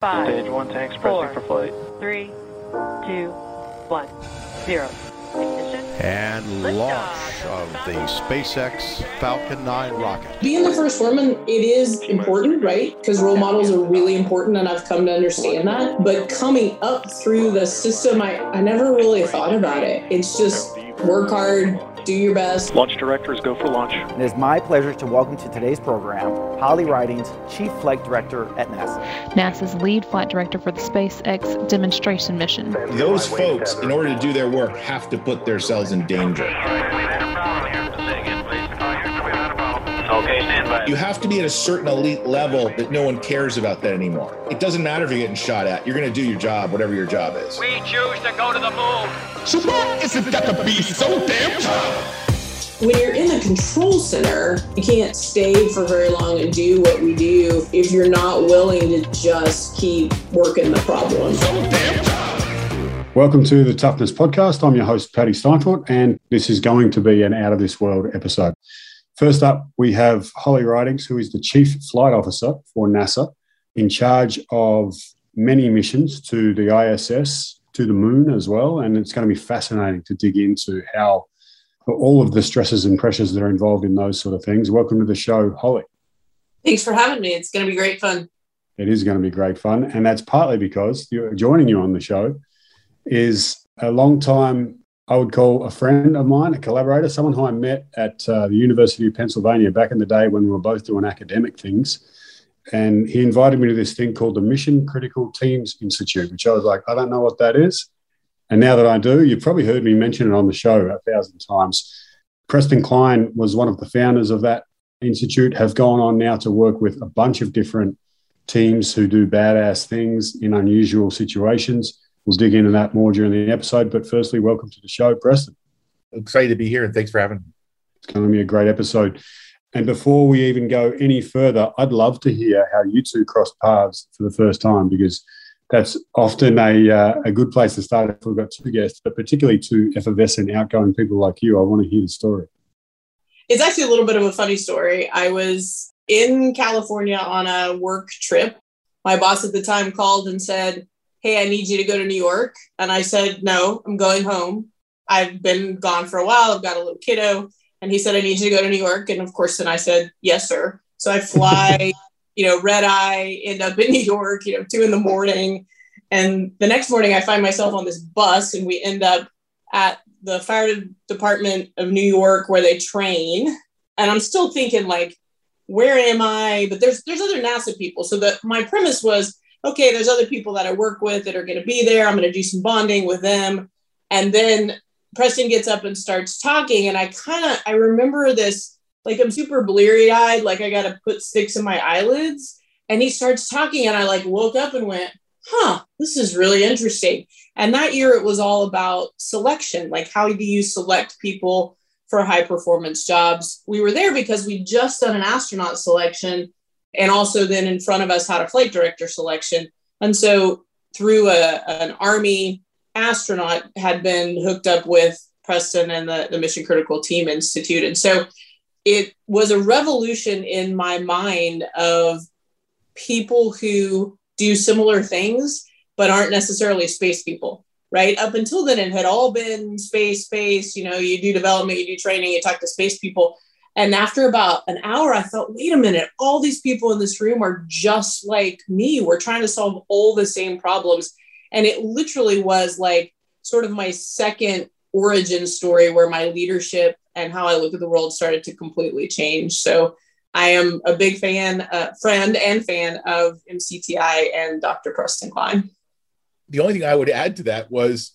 Five, Stage one tanks four, pressing for flight. three, two, one, zero. Ignition. and Liftoff. launch of the SpaceX Falcon 9 rocket. Being the first woman, it is important, right? Because role models are really important, and I've come to understand that. But coming up through the system, I, I never really thought about it. It's just work hard, do your best. Launch directors go for launch. It is my pleasure to welcome to today's program Holly Ridings, Chief Flight Director at NASA. NASA's lead flight director for the SpaceX demonstration mission. Those folks, in order to do their work, have to put themselves in danger. Okay, stand by. You have to be at a certain elite level that no one cares about that anymore. It doesn't matter if you're getting shot at. You're going to do your job, whatever your job is. We choose to go to the moon. So why is it that to be so damn tough? When you're in the control center, you can't stay for very long and do what we do if you're not willing to just keep working the problem. So damn tough. Welcome to the Toughness Podcast. I'm your host, Paddy Steinfort, and this is going to be an out of this world episode. First up, we have Holly Ridings, who is the Chief Flight Officer for NASA, in charge of many missions to the ISS, to the moon as well. And it's going to be fascinating to dig into how all of the stresses and pressures that are involved in those sort of things. Welcome to the show, Holly. Thanks for having me. It's going to be great fun. It is going to be great fun. And that's partly because you're joining you on the show is a long time, I would call a friend of mine, a collaborator, someone who I met at uh, the University of Pennsylvania back in the day when we were both doing academic things. And he invited me to this thing called the Mission Critical Teams Institute, which I was like, I don't know what that is. And now that I do, you've probably heard me mention it on the show a thousand times. Preston Cline was one of the founders of that institute, have gone on now to work with a bunch of different teams who do badass things in unusual situations. We'll dig into that more during the episode. But firstly, welcome to the show, Preston. Excited to be here, and thanks for having me. It's going to be a great episode. And before we even go any further, I'd love to hear how you two crossed paths for the first time because that's often a, uh, a good place to start if we've got two guests, but particularly two effervescent, outgoing people like you. I want to hear the story. It's actually a little bit of a funny story. I was in California on a work trip. My boss at the time called and said, Hey, I need you to go to New York. And I said, No, I'm going home. I've been gone for a while. I've got a little kiddo. And he said, I need you to go to New York. And of course, then I said, Yes, sir. So I fly, you know, red eye, end up in New York, you know, two in the morning. And the next morning, I find myself on this bus, and we end up at the fire department of New York where they train. And I'm still thinking, like, where am I? But there's there's other NASA people. So that my premise was, okay, there's other people that I work with that are going to be there. I'm going to do some bonding with them. And then Preston gets up and starts talking, and I kind of I remember this like I'm super bleary eyed, like I got to put sticks in my eyelids. And he starts talking, and I like woke up and went, huh, this is really interesting. And that year it was all about selection, like how do you select people for high performance jobs? We were there because we just done an astronaut selection and also then in front of us had a flight director selection. And so through a, an Army astronaut had been hooked up with Preston and the, the Mission Critical Team Institute. And so it was a revolution in my mind of people who do similar things but aren't necessarily space people right up until then it had all been space space you know you do development you do training you talk to space people and after about an hour i thought wait a minute all these people in this room are just like me we're trying to solve all the same problems and it literally was like sort of my second origin story where my leadership and how i look at the world started to completely change so I am a big fan, uh, friend, and fan of MCTI and Dr. Preston Cline. The only thing I would add to that was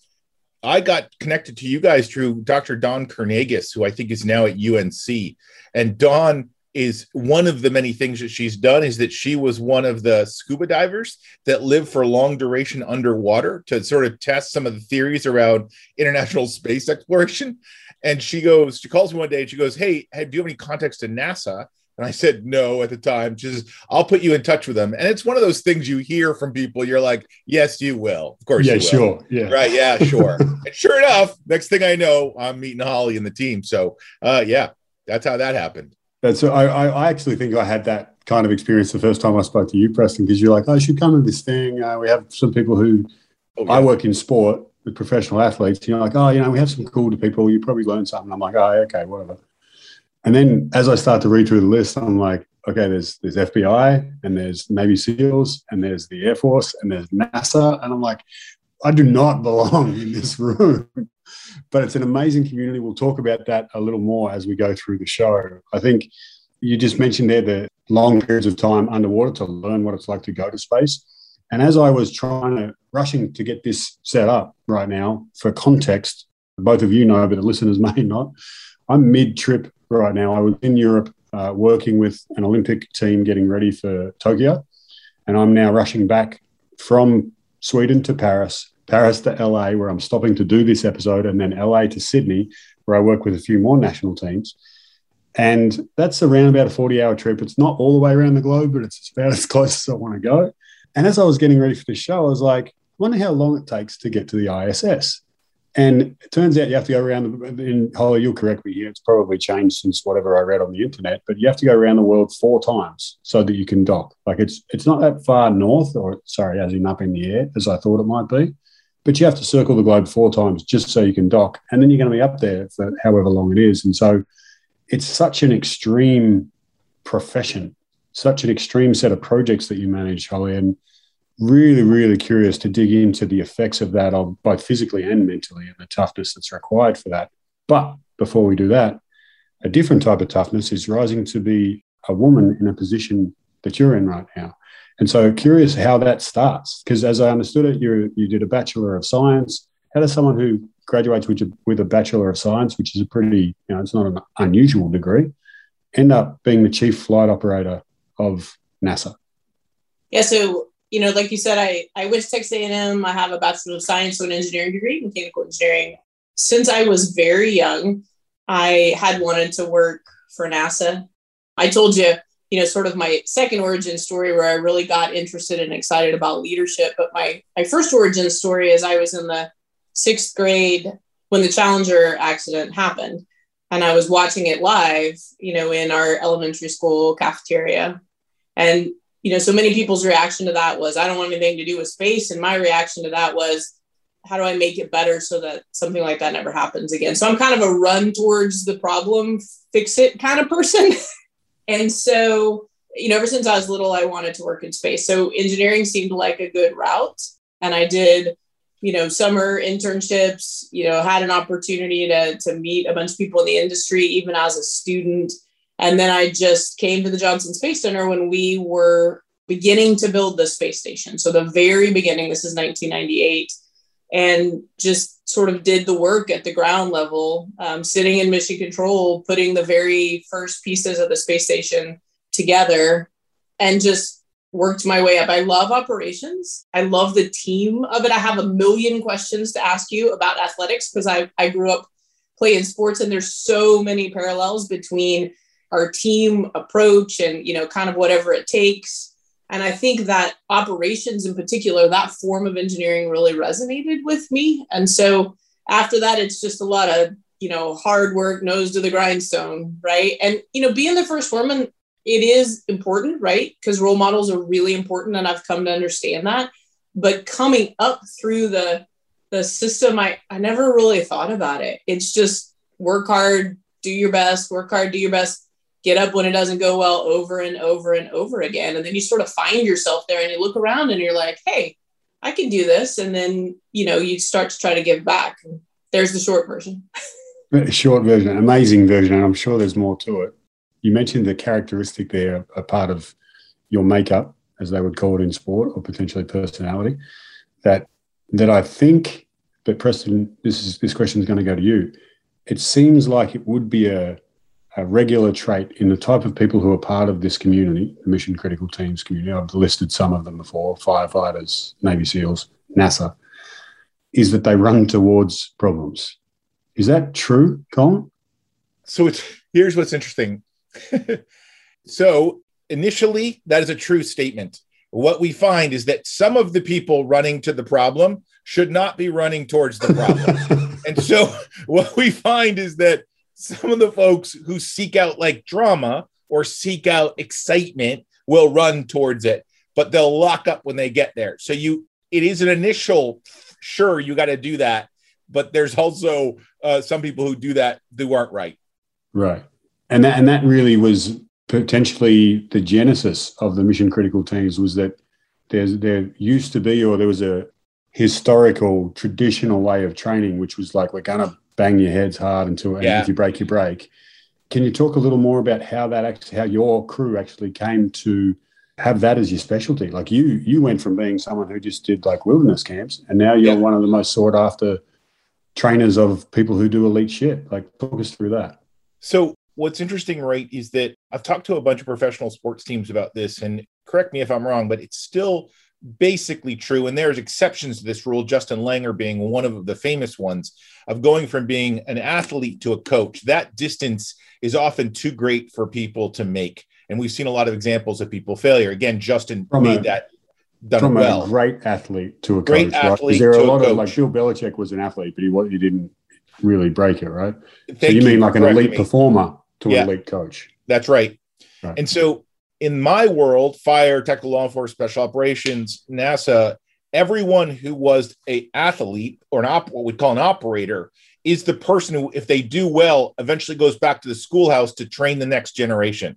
I got connected to you guys through Dr. Dawn Kernagis, who I think is now at UNC. And Dawn is one of the many things that she's done is that she was one of the scuba divers that live for long duration underwater to sort of test some of the theories around international space exploration. And she goes, she calls me one day and she goes, Hey, do you have any contacts to NASA? And I said no at the time. Says, I'll put you in touch with them. And it's one of those things you hear from people. You're like, yes, you will. Of course, yeah, sure. Yeah. Right. Yeah, sure. and sure enough, next thing I know, I'm meeting Holly and the team. So, uh, yeah, that's how that happened. That's I, I I actually think I had that kind of experience the first time I spoke to you, Preston, because you're like, oh, I should come to this thing. Uh, we have some people who Oh, I work in sport with professional athletes. You're like, oh, you know, we have some cool people. You probably learn something. I'm like, oh, okay, whatever. And then as I start to read through the list, I'm like, okay, there's there's FBI and there's Navy SEALs and there's the Air Force and there's NASA, and I'm like, I do not belong in this room. But it's an amazing community. We'll talk about that a little more as we go through the show. I think you just mentioned there the long periods of time underwater to learn what it's like to go to space. And as I was trying to rushing to get this set up right now for context, both of you know, but the listeners may not. I'm mid trip right now. I was in Europe uh, working with an Olympic team getting ready for Tokyo, and I'm now rushing back from Sweden to Paris, Paris to LA, where I'm stopping to do this episode, and then LA to Sydney, where I work with a few more national teams. And that's around about a 40 hour trip. It's not all the way around the globe, but it's about as close as I want to go. And as I was getting ready for the show, I was like, I wonder how long it takes to get to the ISS. And it turns out you have to go around, the Holly, oh, you'll correct me here, it's probably changed since whatever I read on the internet, but you have to go around the world four times so that you can dock. Like it's it's not that far north, or sorry, as in up in the air, as I thought it might be. But you have to circle the globe four times just so you can dock. And then you're going to be up there for however long it is. And so it's such an extreme profession, such an extreme set of projects that you manage, Holly. And really, really curious to dig into the effects of that on both physically and mentally and the toughness that's required for that. But before we do that, a different type of toughness is rising to be a woman in a position that you're in right now. And so curious how that starts. Because as I understood it, you you did a Bachelor of Science. How does someone who graduates with a, with a Bachelor of Science, which is a pretty, you know, it's not an unusual degree, end up being the chief flight operator of NASA? Yeah, so you know, like you said, I I went to Texas A&M. I have a Bachelor of Science, so an engineering degree, mechanical engineering. Since I was very young, I had wanted to work for NASA. I told you, you know, sort of my second origin story where I really got interested and excited about leadership. But my my first origin story is I was in the sixth grade when the Challenger accident happened, and I was watching it live, you know, in our elementary school cafeteria, and you know, so many people's reaction to that was, I don't want anything to do with space. And my reaction to that was, how do I make it better so that something like that never happens again? So I'm kind of a run towards the problem, fix it kind of person. and so, you know, ever since I was little, I wanted to work in space. So engineering seemed like a good route. And I did, you know, summer internships, you know, had an opportunity to, to meet a bunch of people in the industry, even as a student. And then I just came to the Johnson Space Center when we were beginning to build the space station. So the very beginning, this is 1998, and just sort of did the work at the ground level, um, sitting in mission control, putting the very first pieces of the space station together, and just worked my way up. I love operations. I love the team of it. I have a million questions to ask you about athletics because I, I grew up playing sports, and there's so many parallels between our team approach and you know kind of whatever it takes. And i think that operations in particular that form of engineering really resonated with me. And so after that it's just a lot of you know hard work nose to the grindstone right? And you know being the first woman it is important right? Because role models are really important and i've come to understand that. But coming up through the the system i i never really thought about it. It's just work hard do your best work hard do your best get up when it doesn't go well over and over and over again. And then you sort of find yourself there and you look around and you're like, hey, I can do this. And then, you know, you start to try to give back. There's the short version. Short version, amazing version. And I'm sure there's more to it. You mentioned the characteristic there, a part of your makeup, as they would call it in sport, or potentially personality, that that I think, but Preston, this is this question is going to go to you. It seems like it would be a a regular trait in the type of people who are part of this community, the mission critical teams community. I've listed some of them before firefighters, Navy SEALs, NASA, is that they run towards problems. Is that true, Colin? So it's here's what's interesting. so initially, that is a true statement. What we find is that some of the people running to the problem should not be running towards the problem. and so what we find is that some of the folks who seek out like drama or seek out excitement will run towards it, but they'll lock up when they get there. So you, it is an initial, sure, you got to do that, but there's also uh, some people who do that who aren't right. Right, and that and that really was potentially the genesis of the mission critical teams was that there's there used to be or there was a historical traditional way of training which was like we're gonna bang your heads hard until Yeah. if you break you break can you talk a little more about how that actually how your crew actually came to have that as your specialty like you you went from being someone who just did like wilderness camps and now you're Yeah. one of the most sought after trainers of people who do elite shit like talk us through that So what's interesting, right, is that I've talked to a bunch of professional sports teams about this, and correct me if I'm wrong, but it's still basically true. And there's exceptions to this rule, Justin Langer being one of the famous ones of going from being an athlete to a coach. That distance is often too great for people to make. And we've seen a lot of examples of people failure. Again, Justin From made a- that done from well. a great athlete to a Great coach, right? athlete Is there to a lot coach. of like Bill Belichick was an athlete, but he he didn't really break it, right? Thank so you mean like an elite me. performer to Yeah. an elite coach? That's right. Right. And so in my world, fire, technical law enforcement, special operations, NASA, everyone who was a athlete or an op, what we call an operator, is the person who, if they do well, eventually goes back to the schoolhouse to train the next generation.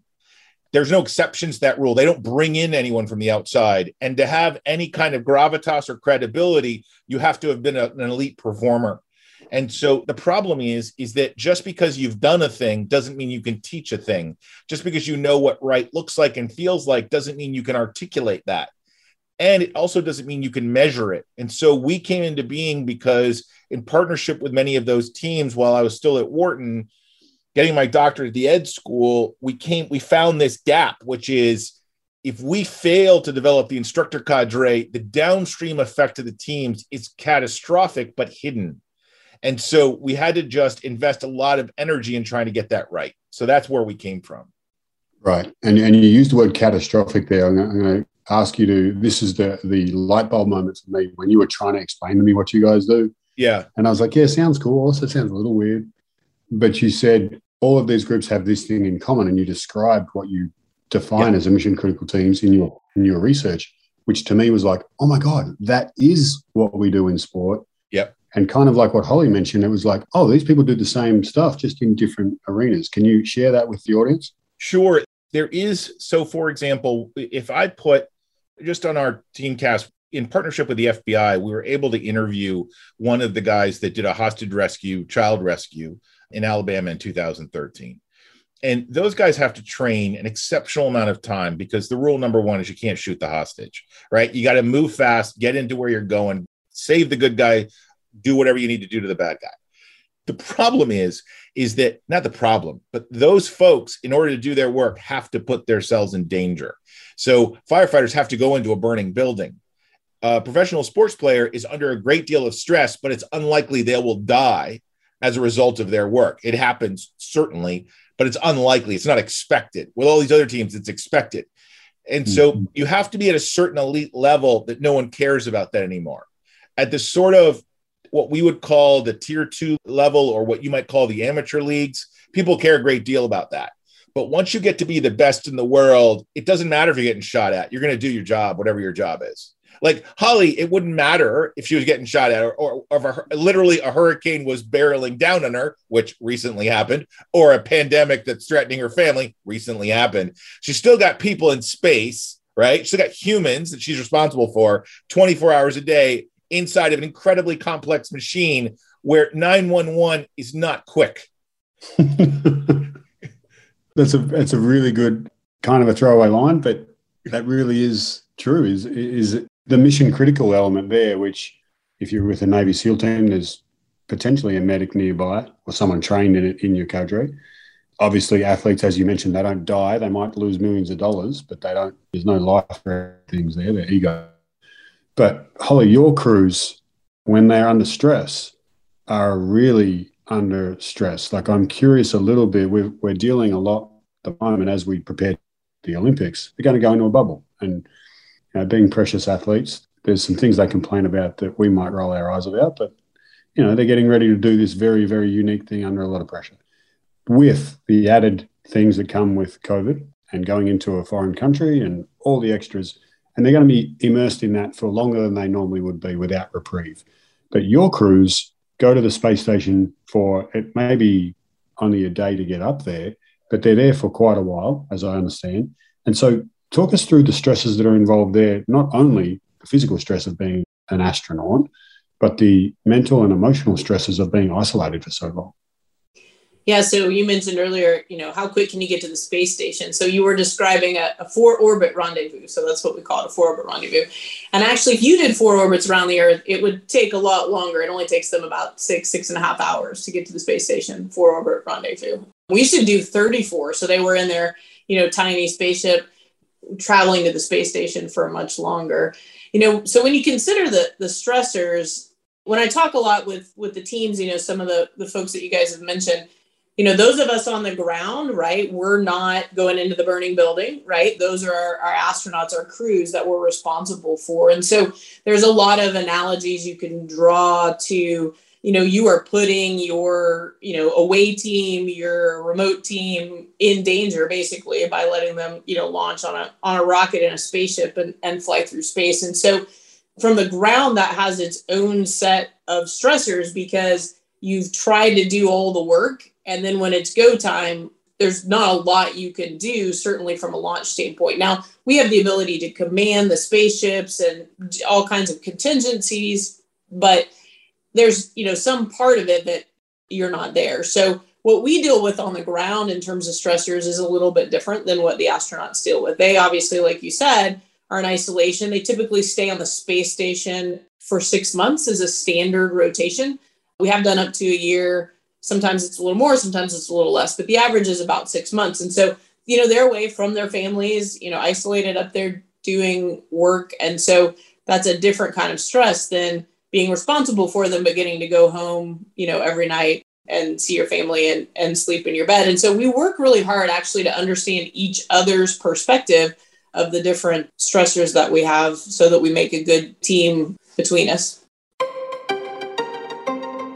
There's no exceptions to that rule. They don't bring in anyone from the outside. And to have any kind of gravitas or credibility, you have to have been a- an elite performer. And so the problem is, is that just because you've done a thing doesn't mean you can teach a thing. Just because you know what right looks like and feels like doesn't mean you can articulate that. And it also doesn't mean you can measure it. And so we came into being because, in partnership with many of those teams, while I was still at Wharton, getting my doctorate at the Ed School, we came, we found this gap, which is if we fail to develop the instructor cadre, the downstream effect of the teams is catastrophic but hidden. And so we had to just invest a lot of energy in trying to get that right. So that's where we came from. Right. And and you used the word catastrophic there. I'm going, to ask you to. This is the the light bulb moment for me when you were trying to explain to me what you guys do, Yeah. and I was like, yeah, sounds cool. Also sounds a little weird, but you said all of these groups have this thing in common, and you described what you define as a mission critical teams in your in your research, which to me was like, oh my god, that is what we do in sport. And kind of like what Holly mentioned, it was like, oh, these people do the same stuff just in different arenas. Can you share that with the audience? Sure. There is. So, for example, if I put just on our team cast in partnership with the FBI, we were able to interview one of the guys that did a hostage rescue, child rescue in Alabama in 2013. And those guys have to train an exceptional amount of time because the rule number one is you can't shoot the hostage, right? You got to move fast, get into where you're going, save the good guy, do whatever you need to do to the bad guy. The problem is, is that not the problem, but those folks, in order to do their work, have to put themselves in danger. So firefighters have to go into a burning building. A professional sports player is under a great deal of stress, but it's unlikely they will die as a result of their work. It happens certainly, but it's unlikely. It's not expected. With all these other teams, it's expected. And so mm-hmm. you have to be at a certain elite level that no one cares about that anymore. At the sort of what we would call the tier two level or what you might call the amateur leagues, people care a great deal about that. But once you get to be the best in the world, it doesn't matter if you're getting shot at. You're going to do your job, whatever your job is. Like Holly, it wouldn't matter if she was getting shot at or, or, or a, literally a hurricane was barreling down on her, which recently happened, or a pandemic that's threatening her family recently happened. She's still got people in space, right? She's got humans that she's responsible for 24 hours a day inside of an incredibly complex machine where 911 is not quick. that's a that's a really good kind of a throwaway line, but that really is true. Is is the mission critical element there? Which, if you're with a Navy SEAL team, there's potentially a medic nearby or someone trained in it in your cadre. Obviously, athletes, as you mentioned, they don't die. They might lose millions of dollars, but they don't. There's no life things there. Their ego. But Holly, your crews, when they're under stress, are really under stress. Like I'm curious a little bit. We're, we're dealing a lot at the moment as we prepare the Olympics. They're going to go into a bubble, and you know, being precious athletes, there's some things they complain about that we might roll our eyes about. But you know, they're getting ready to do this very, very unique thing under a lot of pressure, with the added things that come with COVID and going into a foreign country and all the extras. And they're going to be immersed in that for longer than they normally would be without reprieve. But your crews go to the space station for it may be only a day to get up there, but they're there for quite a while, as I understand. And so, talk us through the stresses that are involved there, not only the physical stress of being an astronaut, but the mental and emotional stresses of being isolated for so long. Yeah, so you mentioned earlier, you know, how quick can you get to the space station? So you were describing a, a four orbit rendezvous. So that's what we call it, a four orbit rendezvous. And actually, if you did four orbits around the Earth, it would take a lot longer. It only takes them about six, six and a half hours to get to the space station, four orbit rendezvous. We should do 34. So they were in their, you know, tiny spaceship traveling to the space station for much longer. You know, so when you consider the the stressors, when I talk a lot with with the teams, you know, some of the the folks that you guys have mentioned, you know, those of us on the ground, right, we're not going into the burning building, right? Those are our, our, astronauts, our crews that we're responsible for. And so there's a lot of analogies you can draw to, you know, you are putting your, you know, away team, your remote team in danger basically by letting them, you know, launch on a on a rocket in a spaceship and, and fly through space. And so from the ground that has its own set of stressors because you've tried to do all the work and then when it's go time, there's not a lot you can do, certainly from a launch standpoint. Now, we have the ability to command the spaceships and all kinds of contingencies, but there's, you know, some part of it that you're not there. So what we deal with on the ground in terms of stressors is a little bit different than what the astronauts deal with. They obviously, like you said, are in isolation. They typically stay on the space station for six months as a standard rotation. We have done up to a year Sometimes it's a little more, sometimes it's a little less, but the average is about six months. And so, you know, they're away from their families, you know, isolated up there doing work. And so that's a different kind of stress than being responsible for them, but getting to go home, you know, every night and see your family and, and sleep in your bed. And so we work really hard actually to understand each other's perspective of the different stressors that we have so that we make a good team between us.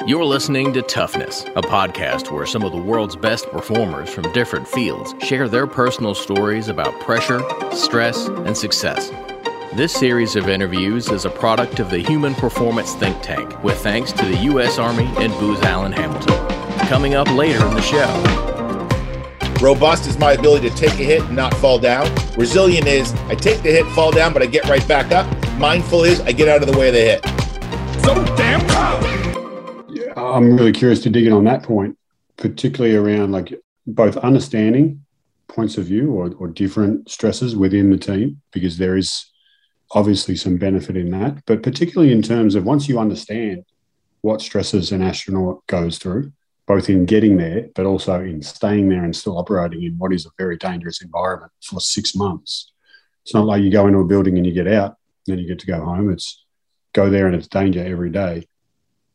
You're listening to Toughness, a podcast where some of the world's best performers from different fields share their personal stories about pressure, stress, and success. This series of interviews is a product of the Human Performance Think Tank, with thanks to the U.S. Army and Booz Allen Hamilton. Coming up later in the show. Robust is my ability to take a hit and not fall down. Resilient is I take the hit, fall down, but I get right back up. Mindful is I get out of the way of the hit. So damn proud. I'm really curious to dig in on that point, particularly around like both understanding points of view or, or different stresses within the team, because there is obviously some benefit in that, but particularly in terms of once you understand what stresses an astronaut goes through, both in getting there, but also in staying there and still operating in what is a very dangerous environment for six months. It's not like you go into a building and you get out, then you get to go home. It's go there and it's danger every day.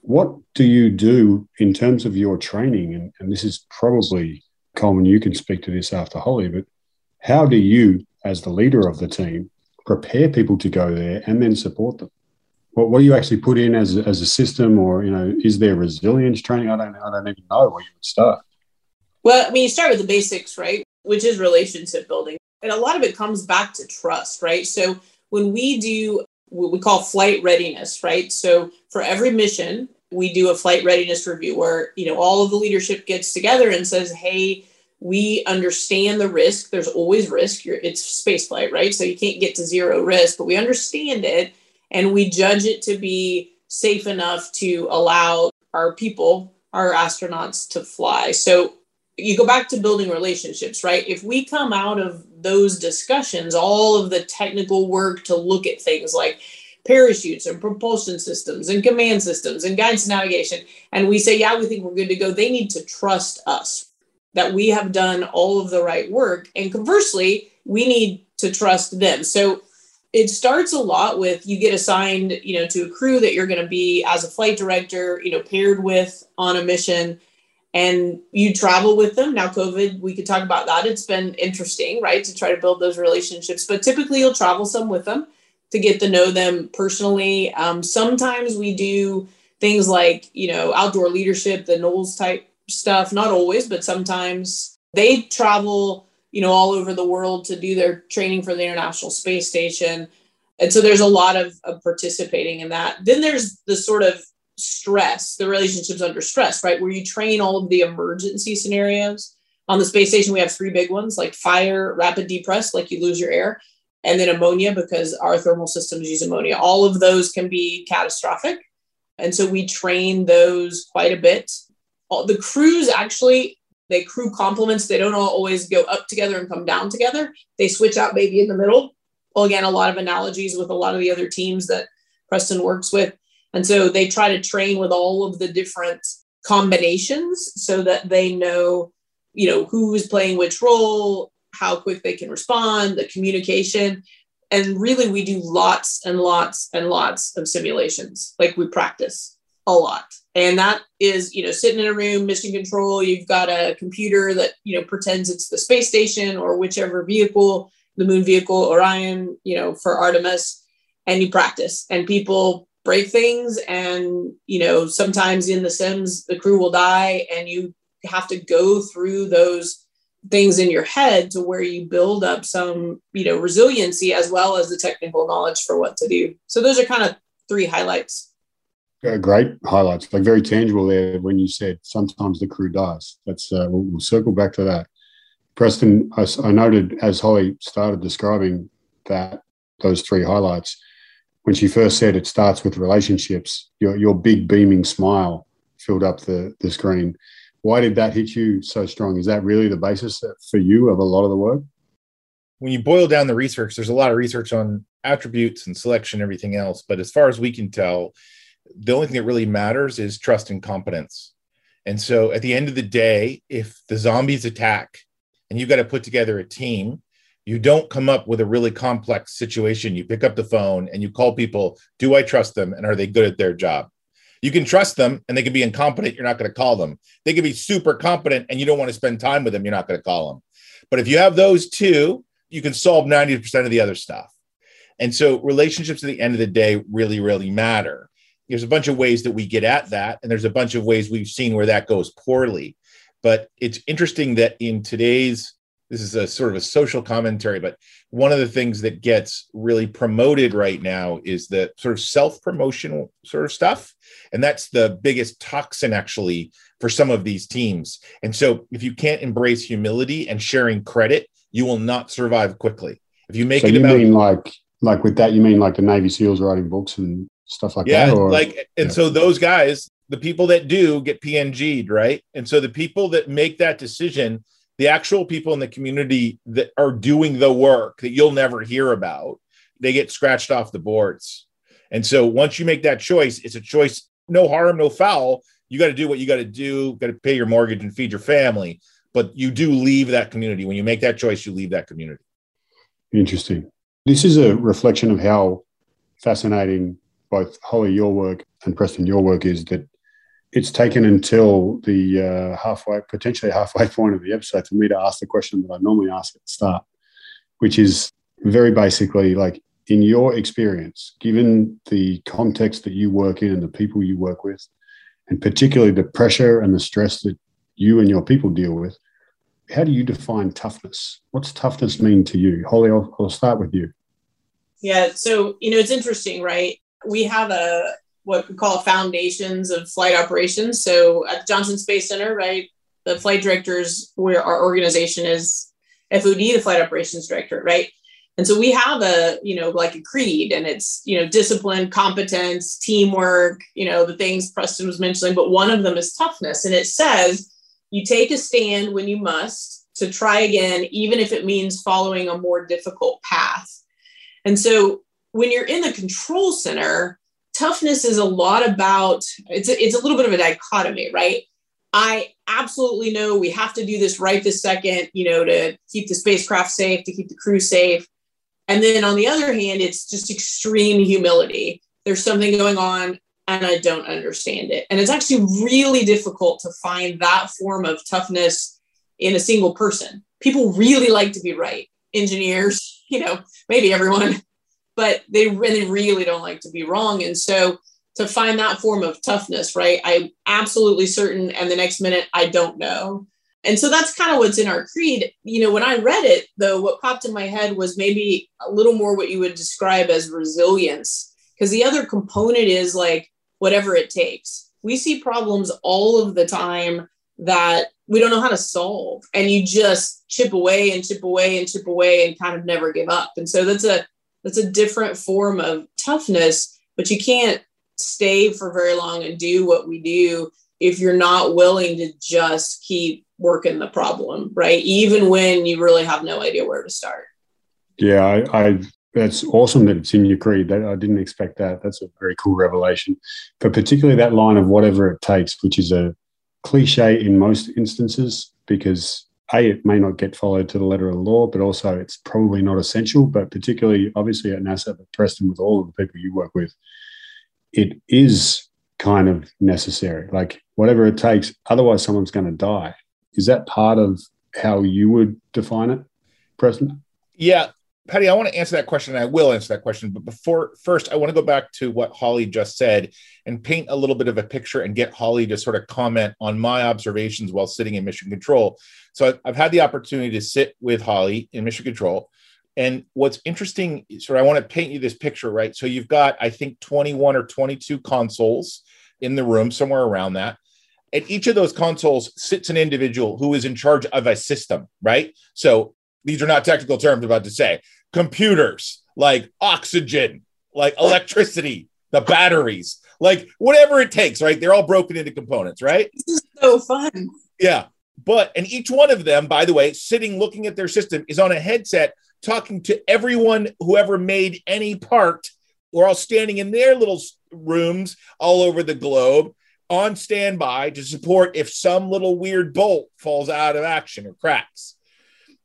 What do you do in terms of your training? And, and this is probably, Coleman, you can speak to this after Holly, but how do you, as the leader of the team, prepare people to go there and then support them? What, what do you actually put in as, as a system or, you know, is there resilience training? I don't, I don't even know where you would start. Well, I mean, you start with the basics, right? Which is relationship building. And a lot of it comes back to trust, right? So when we do what we call flight readiness, right? So for every mission, we do a flight readiness review where you know all of the leadership gets together and says hey we understand the risk. There's always risk. You're, it's space flight right? So you can't get to zero risk but we understand it and we judge it to be safe enough to allow our people our astronauts to fly. So you go back to building relationships right if we come out of those discussions all of the technical work to look at things like parachutes and propulsion systems and command systems and guidance navigation, and we say, yeah, we think we're good to go, they need to trust us that we have done all of the right work. And conversely, we need to trust them. So it starts a lot with you get assigned, you know, to a crew that you're going to be as a flight director, you know, paired with on a mission and you travel with them. Now, COVID, we could talk about that. It's been interesting, right, to try to build those relationships, but typically you'll travel some with them to get to know them personally. Um, sometimes we do things like, you know, outdoor leadership, the NOLS type stuff, not always, but sometimes They travel, you know, all over the world to do their training for the International Space Station. And so there's a lot of, of participating in that. Then there's the sort of stress, the relationships under stress, right? Where you train all of the emergency scenarios. On the space station, we have three big ones like fire, rapid depress, like you lose your air, and then ammonia because our thermal systems use ammonia. All of those can be catastrophic. And so we train those quite a bit. All, the crews actually, they crew complements. They don't always go up together and come down together. They switch out maybe in the middle. Well, again, a lot of analogies with a lot of the other teams that Preston works with. And so they try to train with all of the different combinations so that they know, you know, who is playing which role, how quick they can respond, the communication. And really, we do lots and lots and lots of simulations. Like we practice a lot. And that is, you know, sitting in a room, mission control, you've got a computer that, you know, pretends it's the space station or whichever vehicle, the moon vehicle, Orion, you know, for Artemis, and you practice. And people break things. And, you know, sometimes in the Sims, the crew will die and you have to go through those things in your head to where you build up some you know resiliency as well as the technical knowledge for what to do. So those are kind of three highlights. Great highlights. Like very tangible there when you said sometimes the crew dies. That's uh, we'll, we'll, circle back to that. Preston I, I noted as holly started describing that those three highlights when she first said it starts with relationships your, your big beaming smile filled up the, the screen why did that hit you so strong? Is that really the basis for you of a lot of the work? When you boil down the research, there's a lot of research on attributes and selection, everything else. But as far as we can tell, the only thing that really matters is trust and competence. And so at the end of the day, if the zombies attack and you've got to put together a team, you don't come up with a really complex situation. You pick up the phone and you call people, do I trust them? And are they good at their job? You can trust them and they can be incompetent. You're not going to call them. They can be super competent and you don't want to spend time with them. You're not going to call them. But if you have those two, you can solve 90% of the other stuff. And so relationships at the end of the day really, really matter. There's a bunch of ways that we get at that. And there's a bunch of ways we've seen where that goes poorly. But it's interesting that in today's this is a sort of a social commentary, but one of the things that gets really promoted right now is the sort of self promotional sort of stuff. And that's the biggest toxin actually for some of these teams. And so if you can't embrace humility and sharing credit, you will not survive quickly. If you make so it you about mean like like with that, you mean like the Navy SEALs writing books and stuff like yeah, that? Or? like and yeah. so those guys, the people that do get PNG'd, right? And so the people that make that decision the actual people in the community that are doing the work that you'll never hear about, they get scratched off the boards. And so once you make that choice, it's a choice, no harm, no foul. You got to do what you got to do, got to pay your mortgage and feed your family. But you do leave that community. When you make that choice, you leave that community. Interesting. This is a reflection of how fascinating both Holly, your work, and Preston, your work is that it's taken until the uh, halfway, potentially halfway point of the episode for me to ask the question that I normally ask at the start, which is very basically like, in your experience, given the context that you work in and the people you work with, and particularly the pressure and the stress that you and your people deal with, how do you define toughness? What's toughness mean to you? Holly, I'll, I'll start with you. Yeah, so you know it's interesting, right? We have a what we call foundations of flight operations. So at Johnson Space Center, right, the flight directors, where our organization is FOD, the flight operations director, right? And so we have a, you know, like a creed and it's, you know, discipline, competence, teamwork, you know, the things Preston was mentioning, but one of them is toughness. And it says you take a stand when you must to try again, even if it means following a more difficult path. And so when you're in the control center, toughness is a lot about it's a, it's a little bit of a dichotomy, right? I absolutely know we have to do this right this second, you know, to keep the spacecraft safe, to keep the crew safe. And then on the other hand, it's just extreme humility. There's something going on and I don't understand it. And it's actually really difficult to find that form of toughness in a single person. People really like to be right. Engineers, you know, maybe everyone, but they really, really don't like to be wrong. And so to find that form of toughness, right? I'm absolutely certain, and the next minute I don't know. And so that's kind of what's in our creed. You know, when I read it, though, what popped in my head was maybe a little more what you would describe as resilience. Because the other component is like whatever it takes. We see problems all of the time that we don't know how to solve. And you just chip away and chip away and chip away and kind of never give up. And so that's a that's a different form of toughness, but you can't stay for very long and do what we do if you're not willing to just keep working the problem, right? Even when you really have no idea where to start. Yeah, I, I that's awesome that it's in your creed. That I didn't expect that. That's a very cool revelation. But particularly that line of whatever it takes, which is a cliche in most instances, because a it may not get followed to the letter of the law, but also it's probably not essential. But particularly, obviously at NASA, but Preston, with all of the people you work with, it is kind of necessary. Like whatever it takes, otherwise someone's going to die. Is that part of how you would define it, Preston? Yeah, Paddy, I want to answer that question, and I will answer that question. But before, first, I want to go back to what Holly just said and paint a little bit of a picture and get Holly to sort of comment on my observations while sitting in Mission Control. So I've, I've had the opportunity to sit with Holly in Mission Control. And what's interesting, sort of, I want to paint you this picture, right? So you've got, I think, 21 or 22 consoles in the room, somewhere around that. At each of those consoles sits an individual who is in charge of a system, right? So these are not technical terms about to say. Computers, like oxygen, like electricity, the batteries, like whatever it takes, right? They're all broken into components, right? This is so fun. Yeah. But, and each one of them, by the way, sitting looking at their system is on a headset talking to everyone who ever made any part. We're all standing in their little rooms all over the globe on standby to support if some little weird bolt falls out of action or cracks.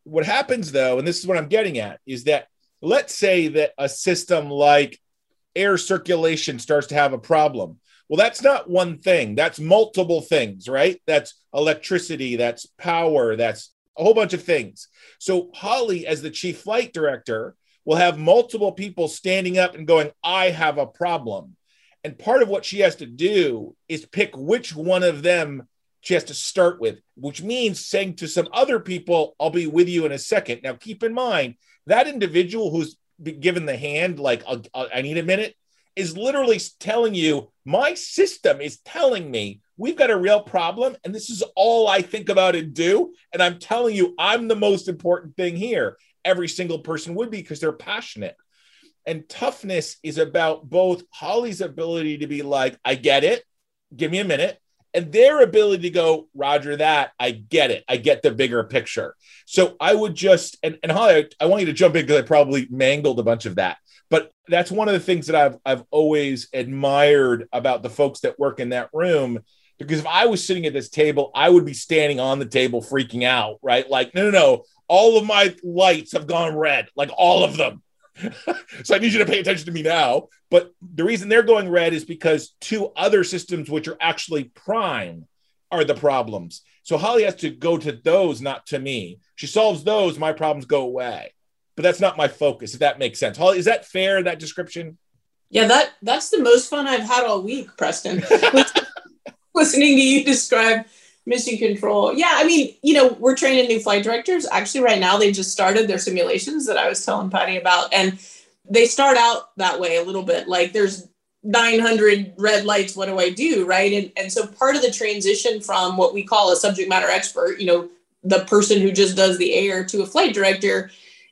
What happens though, and this is what I'm getting at, is that let's say that a system like air circulation starts to have a problem. Well, that's not one thing, that's multiple things, right? That's electricity, that's power, that's a whole bunch of things. So, Holly, as the chief flight director, will have multiple people standing up and going, I have a problem. And part of what she has to do is pick which one of them she has to start with, which means saying to some other people, I'll be with you in a second. Now, keep in mind that individual who's given the hand, like, I'll, I need a minute, is literally telling you, my system is telling me we've got a real problem. And this is all I think about and do. And I'm telling you, I'm the most important thing here. Every single person would be because they're passionate. And toughness is about both Holly's ability to be like, I get it, give me a minute, and their ability to go, Roger, that, I get it. I get the bigger picture. So I would just, and, and Holly, I want you to jump in because I probably mangled a bunch of that. But that's one of the things that I've, I've always admired about the folks that work in that room. Because if I was sitting at this table, I would be standing on the table freaking out, right? Like, no, no, no, all of my lights have gone red, like all of them so I need you to pay attention to me now. But the reason they're going red is because two other systems, which are actually prime, are the problems. So Holly has to go to those, not to me. She solves those, my problems go away. But that's not my focus, if that makes sense. Holly, is that fair, that description? Yeah, that that's the most fun I've had all week, Preston. Listening to you describe mission control. Yeah, I mean, you know, we're training new flight directors. Actually, right now they just started their simulations that I was telling Paddy about, and they start out that way a little bit. Like there's 900 red lights. What do I do? Right, and and so part of the transition from what we call a subject matter expert, you know, the person who just does the air to a flight director,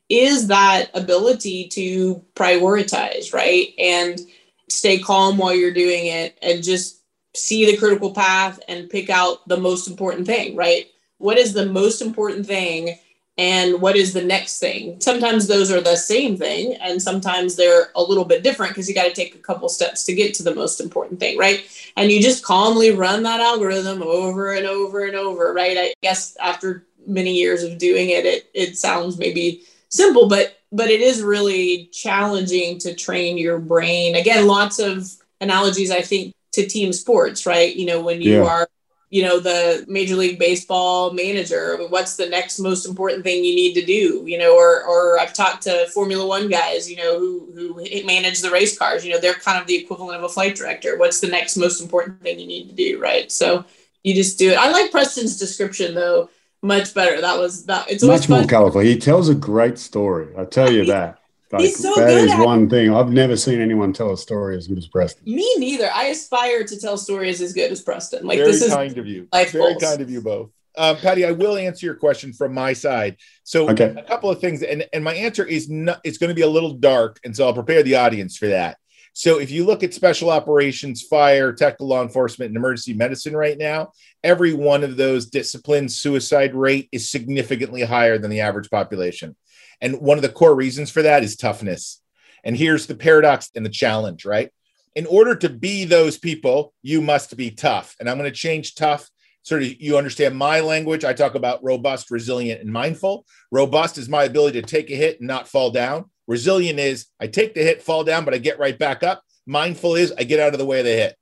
is that ability to prioritize, right, and stay calm while you're doing it, and just see the critical path and pick out the most important thing, right? What is the most important thing and what is the next thing? Sometimes those are the same thing and sometimes they're a little bit different because you got to take a couple steps to get to the most important thing, right? And you just calmly run that algorithm over and over and over, right? I guess after many years of doing it, it it sounds maybe simple, but but it is really challenging to train your brain. Again, lots of analogies I think to team sports, right? You know, when you yeah. are, you know, the Major League Baseball manager, what's the next most important thing you need to do? You know, or or I've talked to Formula One guys, you know, who who manage the race cars. You know, they're kind of the equivalent of a flight director. What's the next most important thing you need to do, right? So you just do it. I like Preston's description though much better. That was that. It's much more colorful. He tells a great story. I tell you that. Like, He's so that good is at one thing. I've never seen anyone tell a story as good as Preston. Me neither. I aspire to tell stories as good as Preston. Like Very this is kind of you. life Very goals. kind of you both. Um, Paddy, I will answer your question from my side. So Okay. a couple of things, and, and my answer is not, it's going to be a little dark, and so I'll prepare the audience for that. So if you look at special operations, fire, tech, law enforcement, and emergency medicine right now, every one of those disciplines suicide rate is significantly higher than the average population. And one of the core reasons for that is toughness. And here's the paradox and the challenge, right? In order to be those people, you must be tough. And I'm going to change tough sort of you understand my language. I talk about robust, resilient, and mindful. Robust is my ability to take a hit and not fall down. Resilient is I take the hit, fall down, but I get right back up. Mindful is I get out of the way of the hit.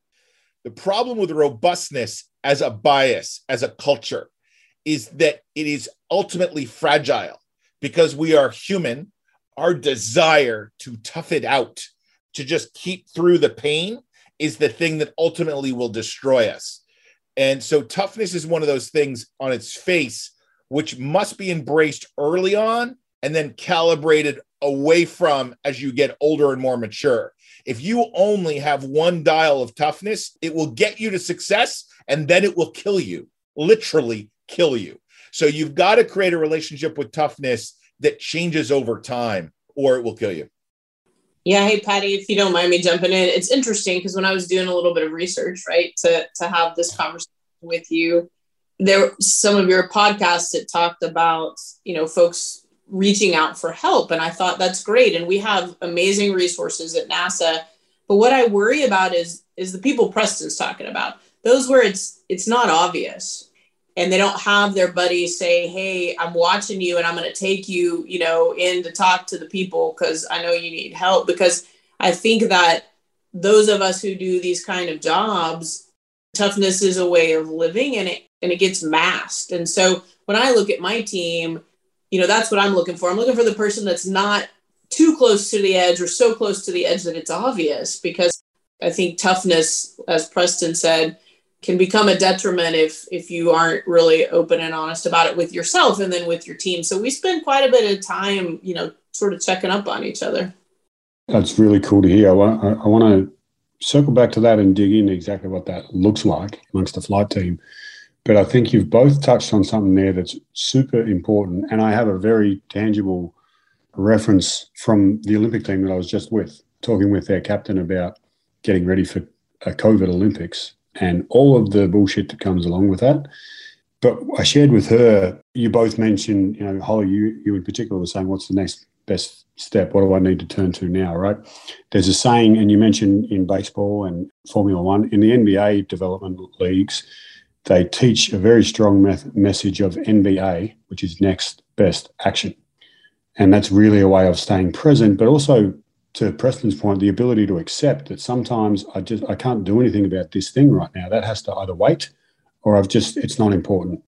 The problem with robustness as a bias, as a culture, is that it is ultimately fragile because we are human. Our desire to tough it out, to just keep through the pain, is the thing that ultimately will destroy us. And so toughness is one of those things on its face, which must be embraced early on and then calibrated away from as you get older and more mature. If you only have one dial of toughness, it will get you to success and then it will kill you, literally kill you. So you've got to create a relationship with toughness that changes over time or it will kill you. Yeah, hey Paddy, if you don't mind me jumping in, it's interesting because when I was doing a little bit of research, right, to to have this conversation with you, there some of your podcasts that talked about you know folks reaching out for help, and I thought that's great, and we have amazing resources at NASA. But what I worry about is is the people Preston's talking about, those where it's it's not obvious, and they don't have their buddies say, "Hey, I'm watching you, and I'm going to take you, you know, in to talk to the people because I know you need help." Because I think that those of us who do these kind of jobs, toughness is a way of living, and it and it gets masked. And so when I look at my team, you know, that's what I'm looking for. I'm looking for the person that's not too close to the edge or so close to the edge that it's obvious. Because I think toughness, as Preston said can become a detriment if if you aren't really open and honest about it with yourself and then with your team so we spend quite a bit of time you know sort of checking up on each other That's really cool to hear. I want, I, I want to circle back to that and dig in exactly what that looks like amongst the flight team. But I think you've both touched on something there that's super important. And I have a very tangible reference from the Olympic team that I was just with, talking with their captain about getting ready for a COVID Olympics and all of the bullshit that comes along with that. But I shared with her, you both mentioned, you know, Holly, you, you in particular were saying, what's the next best step? What do I need to turn to now, right? There's a saying, and you mentioned in baseball and Formula One, in the NBA development leagues, they teach a very strong message of NBA, which is next best action. And that's really a way of staying present, but also to Preston's point, the ability to accept that sometimes I just I can't do anything about this thing right now. That has to either wait or I've just it's not important.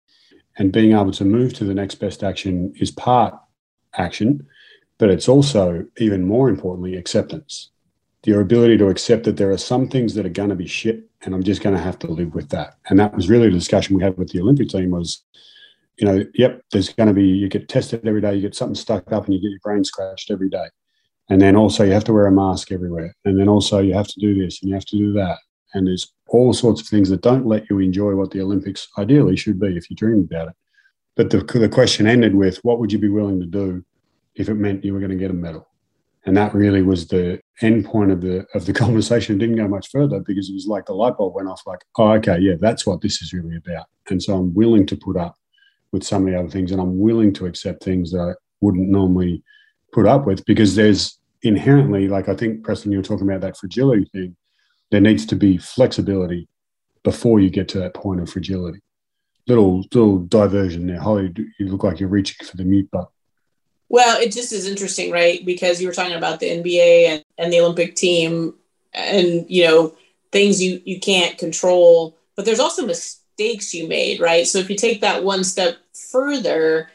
And being able to move to the next best action is part action, but it's also even more importantly acceptance. Your ability to accept that there are some things that are going to be shit and I'm just going to have to live with that. And that was really the discussion we had with the Olympic team was you know, yep, there's going to be you get tested every day, you get something stuck up and you get your brain scratched every day. And then also you have to wear a mask everywhere. And then also you have to do this and you have to do that. And there's all sorts of things that don't let you enjoy what the Olympics ideally should be if you dream about it. But the, the question ended with what would you be willing to do if it meant you were going to get a medal? And that really was the end point of the of the conversation. It didn't go much further because it was like the light bulb went off, like, oh, okay, yeah, that's what this is really about. And so I'm willing to put up with some of the other things and I'm willing to accept things that I wouldn't normally put up with because there's inherently, like I think Preston, you were talking about that fragility thing, there needs to be flexibility before you get to that point of fragility. Little little diversion there. Holly, you look like you're reaching for the mute button. well it just is interesting right because you were talking about the nba and, and the olympic team and you know things you you can't control but there's also mistakes you made right so if you take that one step further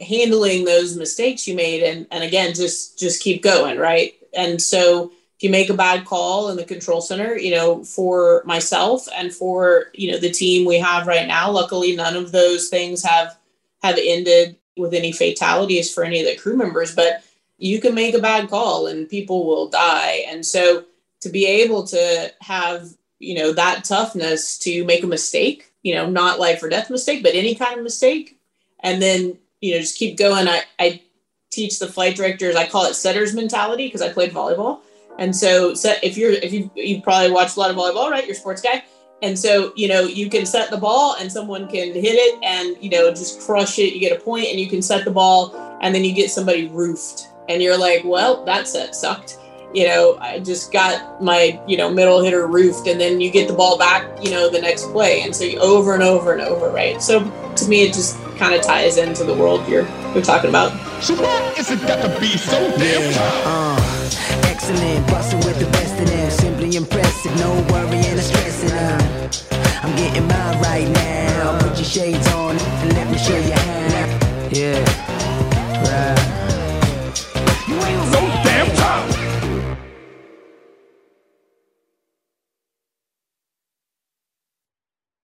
handling those mistakes you made and and again just just keep going right and so if you make a bad call in the control center you know for myself and for you know the team we have right now luckily none of those things have have ended with any fatalities for any of the crew members, but you can make a bad call and people will die. And so to be able to have, you know, that toughness to make a mistake, you know, not life or death mistake, but any kind of mistake, and then, you know, just keep going. I, I teach the flight directors, I call it setter's mentality because I played volleyball. And so set if you're if you you probably watched a lot of volleyball, right? You're sports guy. And so, you know, you can set the ball and someone can hit it and, you know, just crush it. You get a point and you can set the ball and then you get somebody roofed. And you're like, well, that set sucked you know, I just got my, you know, middle hitter roofed and then you get the ball back, you know, the next play. And so you over and over and over, right? So to me, it just kind of ties into the world you're, you're talking about. Got to be so damn yeah. uh, Excellent, busting with the best of them. Simply impressive, no worry and stressing. I'm getting mine right now. Put your shades on and let me show you how. Yeah, right.